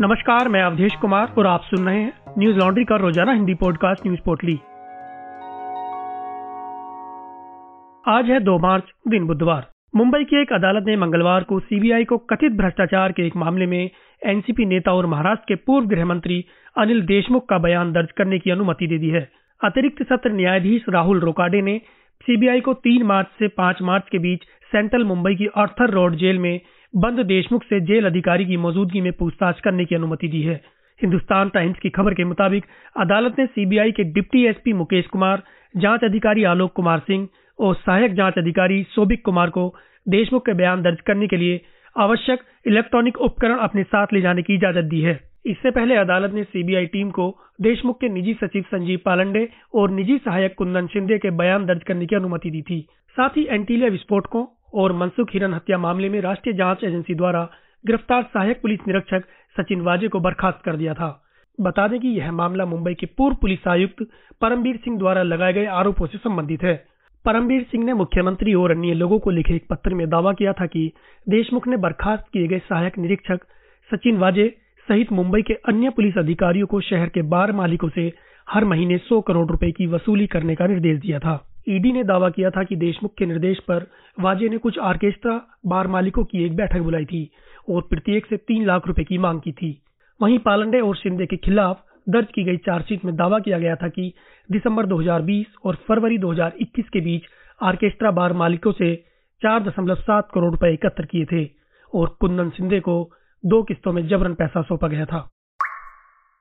नमस्कार, मैं अवधेश कुमार और आप सुन रहे हैं न्यूज़ लॉन्ड्री का रोज़ाना हिंदी पॉडकास्ट न्यूज़ पोर्टली। आज है 2 मार्च, दिन बुधवार। मुंबई की एक अदालत ने मंगलवार को सीबीआई को कथित भ्रष्टाचार के एक मामले में एनसीपी नेता और महाराष्ट्र के पूर्व गृह मंत्री अनिल देशमुख का बयान दर्ज करने की अनुमति दे दी है। अतिरिक्त सत्र न्यायाधीश राहुल रोकाडे ने सीबीआई को 3 मार्च से 5 मार्च के बीच सेंट्रल मुंबई की अर्थर रोड जेल में बंद देशमुख से जेल अधिकारी की मौजूदगी में पूछताछ करने की अनुमति दी है। हिंदुस्तान टाइम्स की खबर के मुताबिक, अदालत ने सीबीआई के डिप्टी एसपी मुकेश कुमार, जाँच अधिकारी आलोक कुमार सिंह और सहायक जाँच अधिकारी सोबिक कुमार को देशमुख के बयान दर्ज करने के लिए आवश्यक इलेक्ट्रॉनिक उपकरण अपने साथ ले जाने की इजाज़त दी है। इससे पहले अदालत ने सीबीआई टीम को देशमुख के निजी सचिव संजीव पालंडे और निजी सहायक कुंदन शिंदे के बयान दर्ज करने की अनुमति दी थी। साथ ही एंटीलिया विस्फोटकों और मनसुख हिरन हत्या मामले में राष्ट्रीय जाँच एजेंसी द्वारा गिरफ़्तार सहायक पुलिस निरीक्षक सचिन वाजे को बर्खास्त कर दिया था। बता दें कि यह मामला मुंबई के पूर्व पुलिस आयुक्त परमबीर सिंह द्वारा लगाए गए आरोपों से संबंधित है। परमबीर सिंह ने मुख्यमंत्री और अन्य लोगों को लिखे एक पत्र में दावा किया था कि देशमुख ने बर्खास्त किए गए सहायक निरीक्षक सचिन वाजे सहित मुंबई के अन्य पुलिस अधिकारियों को शहर के बार मालिकों से हर महीने 100 करोड़ रुपए की वसूली करने का निर्देश दिया था। ईडी ने दावा किया था कि देशमुख के निर्देश पर वाजे ने कुछ आर्केस्ट्रा बार मालिकों की एक बैठक बुलाई थी और प्रत्येक से तीन लाख रुपए की मांग की थी। वहीं पालंडे और शिंदे के खिलाफ दर्ज की गई चार्जशीट में दावा किया गया था कि दिसंबर 2020 और फरवरी 2021 के बीच आर्केस्ट्रा बार मालिकों से 4.7 करोड़ रुपए एकत्र किए थे और कुंदन सिंधे को दो किस्तों में जबरन पैसा सौंपा गया था।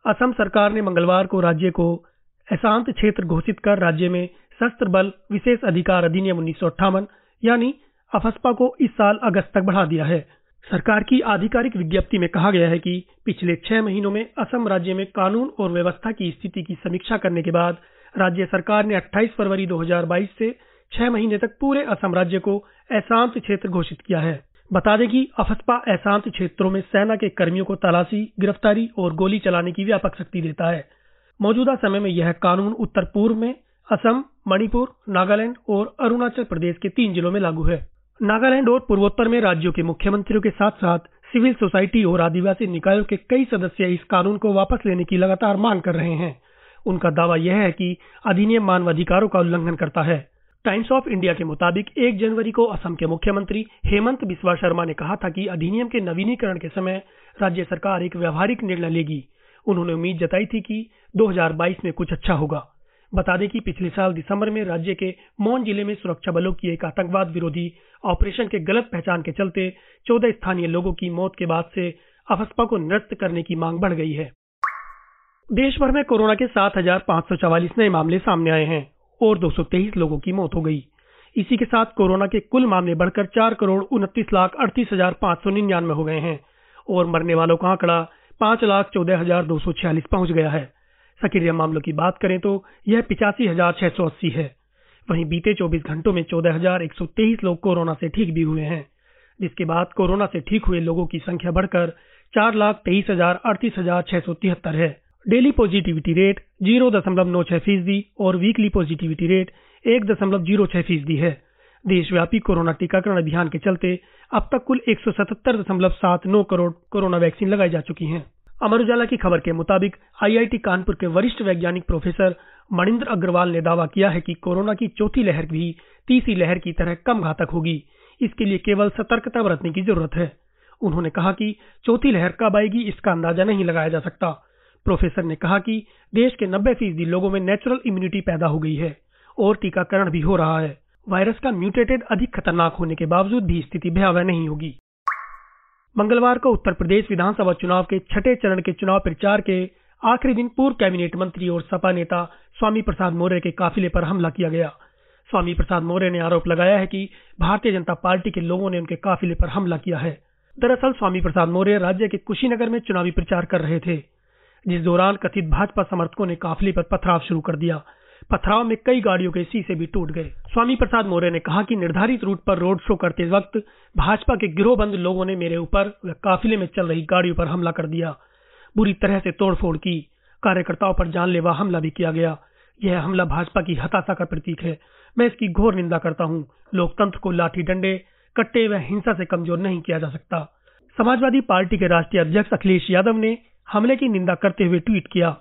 असम सरकार ने मंगलवार को राज्य को अशांत क्षेत्र घोषित कर राज्य में सशस्त्र बल विशेष अधिकार अधिनियम उन्नीस सौ अट्ठावन, यानी अफस्पा को इस साल अगस्त तक बढ़ा दिया है। सरकार की आधिकारिक विज्ञप्ति में कहा गया है कि पिछले छह महीनों में असम राज्य में कानून और व्यवस्था की स्थिति की समीक्षा करने के बाद राज्य सरकार ने 28 फरवरी 2022 से छह महीने तक पूरे असम राज्य को अशांत क्षेत्र घोषित किया है। बता दें कि अफस्पा अशांत क्षेत्रों में सेना के कर्मियों को तलाशी, गिरफ्तारी और गोली चलाने की व्यापक शक्ति देता है। मौजूदा समय में यह कानून उत्तर पूर्व में असम मणिपुर, नागालैंड और अरुणाचल प्रदेश के तीन जिलों में लागू है। नागालैंड और पूर्वोत्तर में राज्यों के मुख्यमंत्रियों के साथ साथ सिविल सोसाइटी और आदिवासी निकायों के कई सदस्य इस कानून को वापस लेने की लगातार मांग कर रहे हैं। उनका दावा यह है कि अधिनियम मानवाधिकारों का उल्लंघन करता है। टाइम्स ऑफ़ इंडिया के मुताबिक एक जनवरी को असम के मुख्यमंत्री हेमंत बिस्वा शर्मा ने कहा था कि अधिनियम के नवीनीकरण के समय राज्य सरकार एक व्यवहारिक निर्णय लेगी। उन्होंने उम्मीद जताई थी कि 2022 में कुछ अच्छा होगा। बता दें कि पिछले साल दिसंबर में राज्य के मोन ज़िले में सुरक्षा बलों की एक आतंकवाद विरोधी ऑपरेशन के गलत पहचान के चलते चौदह स्थानीय लोगों की मौत के बाद से अफस्पा को निरस्त करने की मांग बढ़ गई है। देश भर में कोरोना के सात नए मामले सामने आए हैं और 223 लोगों की मौत हो गई। इसी के साथ कोरोना के कुल मामले बढ़कर चार करोड़ उनतीस लाख अड़तीस हज़ार पाँच सौ निन्यानवे हो गए हैं और मरने वालों का आंकड़ा पाँच लाख चौदह हज़ार दो सौ छियालीस पहुँच गया है। सक्रिय मामलों की बात करें तो यह पिचासी हज़ार छह सौ अस्सी है। वहीं बीते 24 घंटों में चौदह हज़ार एक सौ तेईस लोग कोरोना से ठीक भी हुए हैं, जिसके बाद कोरोना से ठीक हुए लोगों की संख्या बढ़कर चार लाख तेईस हज़ार अड़तीस हज़ार छह सौ तिहत्तर है। डेली पॉजिटिविटी रेट ज़ीरो दशमलव नौ छह फ़ीसदी और वीकली पॉजिटिविटी रेट एक दशमलव ज़ीरो छह फ़ीसदी है। देशव्यापी कोरोना टीकाकरण अभियान के चलते अब तक कुल एक सौ सतहत्तर दशमलव सात नौ करोड़ कोरोना वैक्सीन लगाई जा चुकी हैं। अमर उजाला की खबर के मुताबिक आईआईटी कानपुर के वरिष्ठ वैज्ञानिक प्रोफेसर मणिंद्र अग्रवाल ने दावा किया है कि कोरोना की चौथी लहर भी तीसरी लहर की तरह कम घातक होगी। इसके लिए केवल सतर्कता बरतने की ज़रूरत है। उन्होंने कहा कि चौथी लहर कब आएगी, इसका अंदाज़ा नहीं लगाया जा सकता। प्रोफेसर ने कहा कि देश के नब्बे फ़ीसदी लोगों में नेचुरल इम्यूनिटी पैदा हो गई है और टीकाकरण भी हो रहा है। वायरस का म्यूटेटेड अधिक खतरनाक होने के बावजूद भी स्थिति भयावह नहीं होगी। मंगलवार को उत्तर प्रदेश विधानसभा चुनाव के छठे चरण के चुनाव प्रचार के आखिरी दिन पूर्व कैबिनेट मंत्री और सपा नेता स्वामी प्रसाद मौर्य के काफिले पर हमला किया गया। स्वामी प्रसाद मौर्य ने आरोप लगाया है कि भारतीय जनता पार्टी के लोगों ने उनके काफिले पर हमला किया है। दरअसल स्वामी प्रसाद मौर्य राज्य के कुशीनगर में चुनावी प्रचार कर रहे थे। जिस दौरान कथित भाजपा समर्थकों ने काफिले पर पथराव शुरू कर दिया। पथराव में कई गाड़ियों के शीशे भी टूट गए। स्वामी प्रसाद मौर्य ने कहा कि निर्धारित रूट पर रोड शो करते वक्त भाजपा के गिरोहबंद लोगों ने मेरे ऊपर व काफिले में चल रही गाड़ियों पर हमला कर दिया। बुरी तरह से तोड़फोड़ की। कार्यकर्ताओं पर जानलेवा हमला भी किया गया। यह हमला भाजपा की हताशा का प्रतीक है। मैं इसकी घोर निंदा करता हूँ। लोकतंत्र को लाठी डंडे, कट्टे व हिंसा से कमज़ोर नहीं किया जा सकता। समाजवादी पार्टी के राष्ट्रीय अध्यक्ष अखिलेश यादव ने हमले की निंदा करते हुए ट्वीट किया।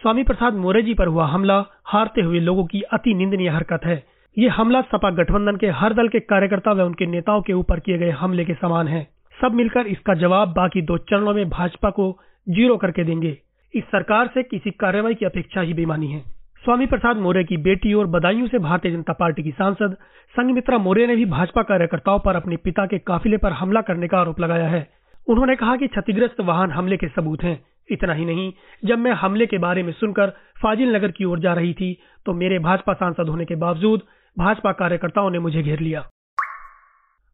स्वामी प्रसाद मौर्य जी पर हुआ हमला, हारते हुए लोगों की अति निंदनीय हरकत है। ये हमला सपा गठबंधन के हर दल के कार्यकर्ता व उनके नेताओं के ऊपर किए गए हमले के समान है। सब मिलकर इसका जवाब बाकी दो चरणों में भाजपा को ज़ीरो करके देंगे। इस सरकार से किसी कार्रवाई की अपेक्षा ही बेमानी है। स्वामी प्रसाद मौर्य की बेटी और बदायूं से भारतीय जनता पार्टी की सांसद संगमित्रा मौर्य ने भी भाजपा कार्यकर्ताओं पर अपने पिता के काफिले पर हमला करने का आरोप लगाया है। उन्होंने कहा कि क्षतिग्रस्त वाहन हमले के सबूत हैं। इतना ही नहीं, जब मैं हमले के बारे में सुनकर फाजिल नगर की ओर जा रही थी तो मेरे भाजपा सांसद होने के बावजूद भाजपा कार्यकर्ताओं ने मुझे घेर लिया।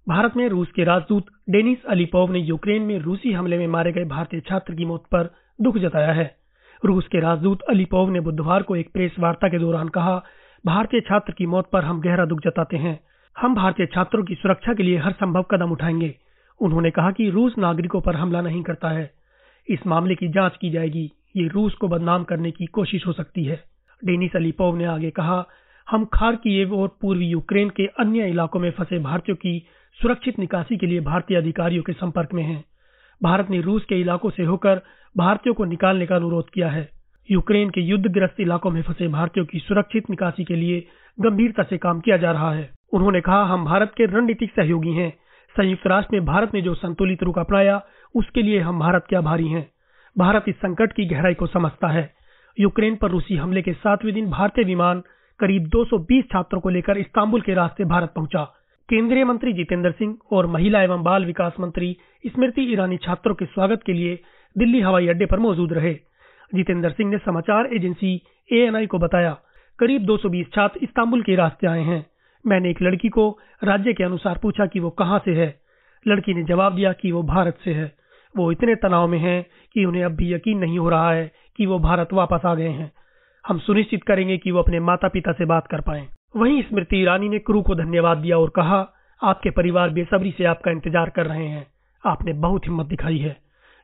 भारत में रूस के राजदूत डेनिस अलीपोव ने यूक्रेन में रूसी हमले में मारे गए भारतीय छात्र की मौत पर दुख जताया है। रूस के राजदूत अलीपोव ने बुधवार को एक प्रेस वार्ता के दौरान कहा, भारतीय छात्र की मौत पर हम गहरा दुख जताते हैं। हम भारतीय छात्रों की सुरक्षा के लिए हर संभव कदम उठाएँगे। उन्होंने कहा कि रूस नागरिकों पर हमला नहीं करता है। इस मामले की जाँच की जाएगी। ये रूस को बदनाम करने की कोशिश हो सकती है। डेनिस अलीपोव ने आगे कहा हम खारकीव और पूर्वी यूक्रेन के अन्य इलाकों में फंसे भारतीयों की सुरक्षित निकासी के लिए भारतीय अधिकारियों के संपर्क में हैं। भारत ने रूस के इलाकों से होकर भारतीयों को निकालने का अनुरोध किया है। यूक्रेन के युद्धग्रस्त इलाकों में फंसे भारतीयों की सुरक्षित निकासी के लिए गंभीरता से काम किया जा रहा है। उन्होंने कहा, हम भारत के रणनीतिक सहयोगी हैं। संयुक्त राष्ट्र में भारत ने जो संतुलित रुख अपनाया, उसके लिए हम भारत के आभारी हैं। भारत इस संकट की गहराई को समझता है। यूक्रेन पर रूसी हमले के सातवें दिन भारतीय विमान करीब 220 छात्रों को लेकर इस्तांबुल के रास्ते भारत पहुँचा। केंद्रीय मंत्री जितेंद्र सिंह और महिला एवं बाल विकास मंत्री स्मृति ईरानी छात्रों के स्वागत के लिए दिल्ली हवाई अड्डे पर मौजूद रहे। जितेंद्र सिंह ने समाचार एजेंसी एएनआई को बताया, करीब 220 छात्र इस्तांबुल के रास्ते आए हैं। मैंने एक लड़की को राज्य के अनुसार पूछा कि वो कहाँ से है। लड़की ने जवाब दिया कि वो भारत से है। वो इतने तनाव में हैं कि उन्हें अब भी यकीन नहीं हो रहा है कि वो भारत वापस आ गए हैं। हम सुनिश्चित करेंगे कि वो अपने माता पिता से बात कर पाए। वहीं स्मृति ईरानी ने क्रू को धन्यवाद दिया और कहा, आपके परिवार बेसब्री से आपका इंतज़ार कर रहे हैं। आपने बहुत हिम्मत दिखाई है।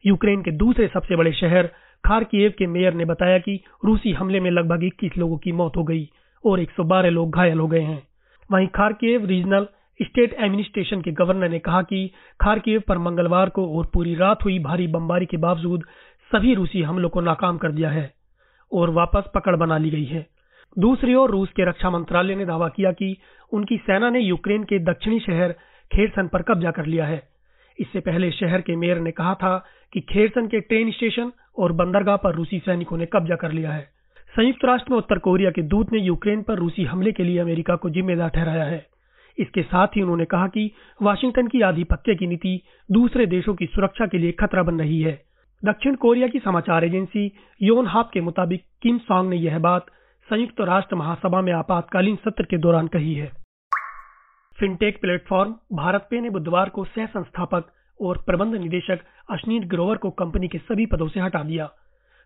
यूक्रेन के दूसरे सबसे बड़े शहर खारकीव के मेयर ने बताया कि रूसी हमले में लगभग 21 लोगों की मौत हो गई और 112 लोग घायल हो गए हैं। वहीं खारकीव रीजनल स्टेट एडमिनिस्ट्रेशन के गवर्नर ने कहा कि खारकीव पर मंगलवार को और पूरी रात हुई भारी बमबारी के बावजूद सभी रूसी हमलों को नाकाम कर दिया है। और वापस पकड़ बना ली गई है। दूसरी ओर रूस के रक्षा मंत्रालय ने दावा किया कि उनकी सेना ने यूक्रेन के दक्षिणी शहर खेरसन पर कब्जा कर लिया है। इससे पहले शहर के मेयर ने कहा था कि खेरसन के ट्रेन स्टेशन और बंदरगाह पर रूसी सैनिकों ने कब्जा कर लिया है। संयुक्त राष्ट्र में उत्तर कोरिया के दूत ने यूक्रेन पर रूसी हमले के लिए अमेरिका को जिम्मेदार ठहराया है। इसके साथ ही उन्होंने कहा कि वाशिंगटन की आधिपत्य की नीति दूसरे देशों की सुरक्षा के लिए खतरा बन रही है। दक्षिण कोरिया की समाचार एजेंसी योन हाप के मुताबिक किम सॉन्ग ने यह बात संयुक्त राष्ट्र महासभा में आपातकालीन सत्र के दौरान कही है। फिनटेक प्लेटफॉर्म भारत पे ने बुधवार को सह संस्थापक और प्रबंध निदेशक अश्नीर ग्रोवर को कंपनी के सभी पदों से हटा दिया।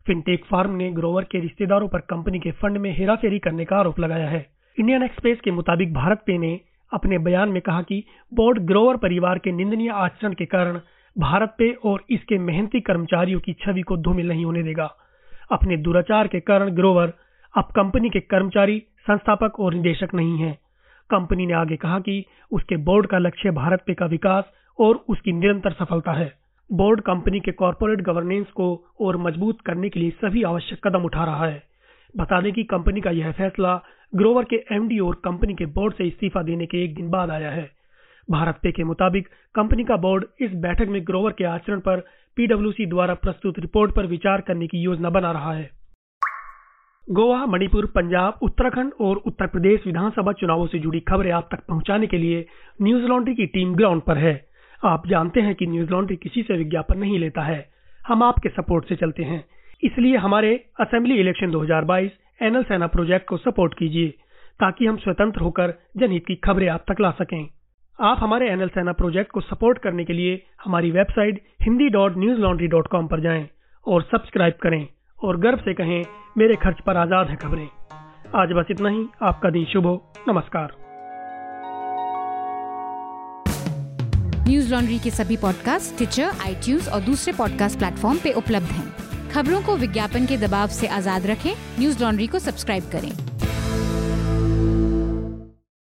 फिनटेक फार्म ने ग्रोवर के रिश्तेदारों पर कंपनी के फंड में हेराफेरी करने का आरोप लगाया है। इंडियन एक्सप्रेस के मुताबिक भारत पे ने अपने बयान में कहा कि बोर्ड ग्रोवर परिवार के निंदनीय आचरण के कारण भारत पे और इसके मेहनती कर्मचारियों की छवि को धूमिल नहीं होने देगा। अपने दुराचार के कारण ग्रोवर अब कंपनी के कर्मचारी, संस्थापक और निदेशक नहीं है। कंपनी ने आगे कहा कि उसके बोर्ड का लक्ष्य भारत पे का विकास और उसकी निरंतर सफलता है। बोर्ड कंपनी के कॉरपोरेट गवर्नेंस को और मज़बूत करने के लिए सभी आवश्यक कदम उठा रहा है। बता दें कि कंपनी का यह फैसला ग्रोवर के एमडी और कंपनी के बोर्ड से इस्तीफा देने के एक दिन बाद आया है। भारत पे के मुताबिक कंपनी का बोर्ड इस बैठक में ग्रोवर के आचरण पर पीडब्ल्यूसी द्वारा प्रस्तुत रिपोर्ट पर विचार करने की योजना बना रहा है। गोवा, मणिपुर, पंजाब, उत्तराखंड और उत्तर प्रदेश विधानसभा चुनावों से जुड़ी खबरें आप तक पहुँचाने के लिए न्यूज़ लॉन्ड्री की टीम ग्राउंड पर है। आप जानते हैं कि न्यूज़ लॉन्ड्री किसी से विज्ञापन नहीं लेता है। हम आपके सपोर्ट से चलते हैं। इसलिए हमारे assembly election 2022 NL Sena project को सपोर्ट कीजिए, ताकि हम स्वतंत्र होकर जनहित की खबरें आप तक ला सकें। आप हमारे एनएल सेना प्रोजेक्ट को सपोर्ट करने के लिए हमारी website Hindi dot Newslaundry dot com पर जाएँ और सब्सक्राइब करें और गर्व से कहें, मेरे खर्च पर आज़ाद है खबरें। आज बस इतना ही। आपका दिन शुभ हो। नमस्कार। न्यूज़ लॉन्ड्री के सभी पॉडकास्ट ट्विटर आई और दूसरे पॉडकास्ट प्लेटफॉर्म पे उपलब्ध हैं। खबरों को विज्ञापन के दबाव से आज़ाद रखें। न्यूज़ लॉन्ड्री को सब्सक्राइब करें।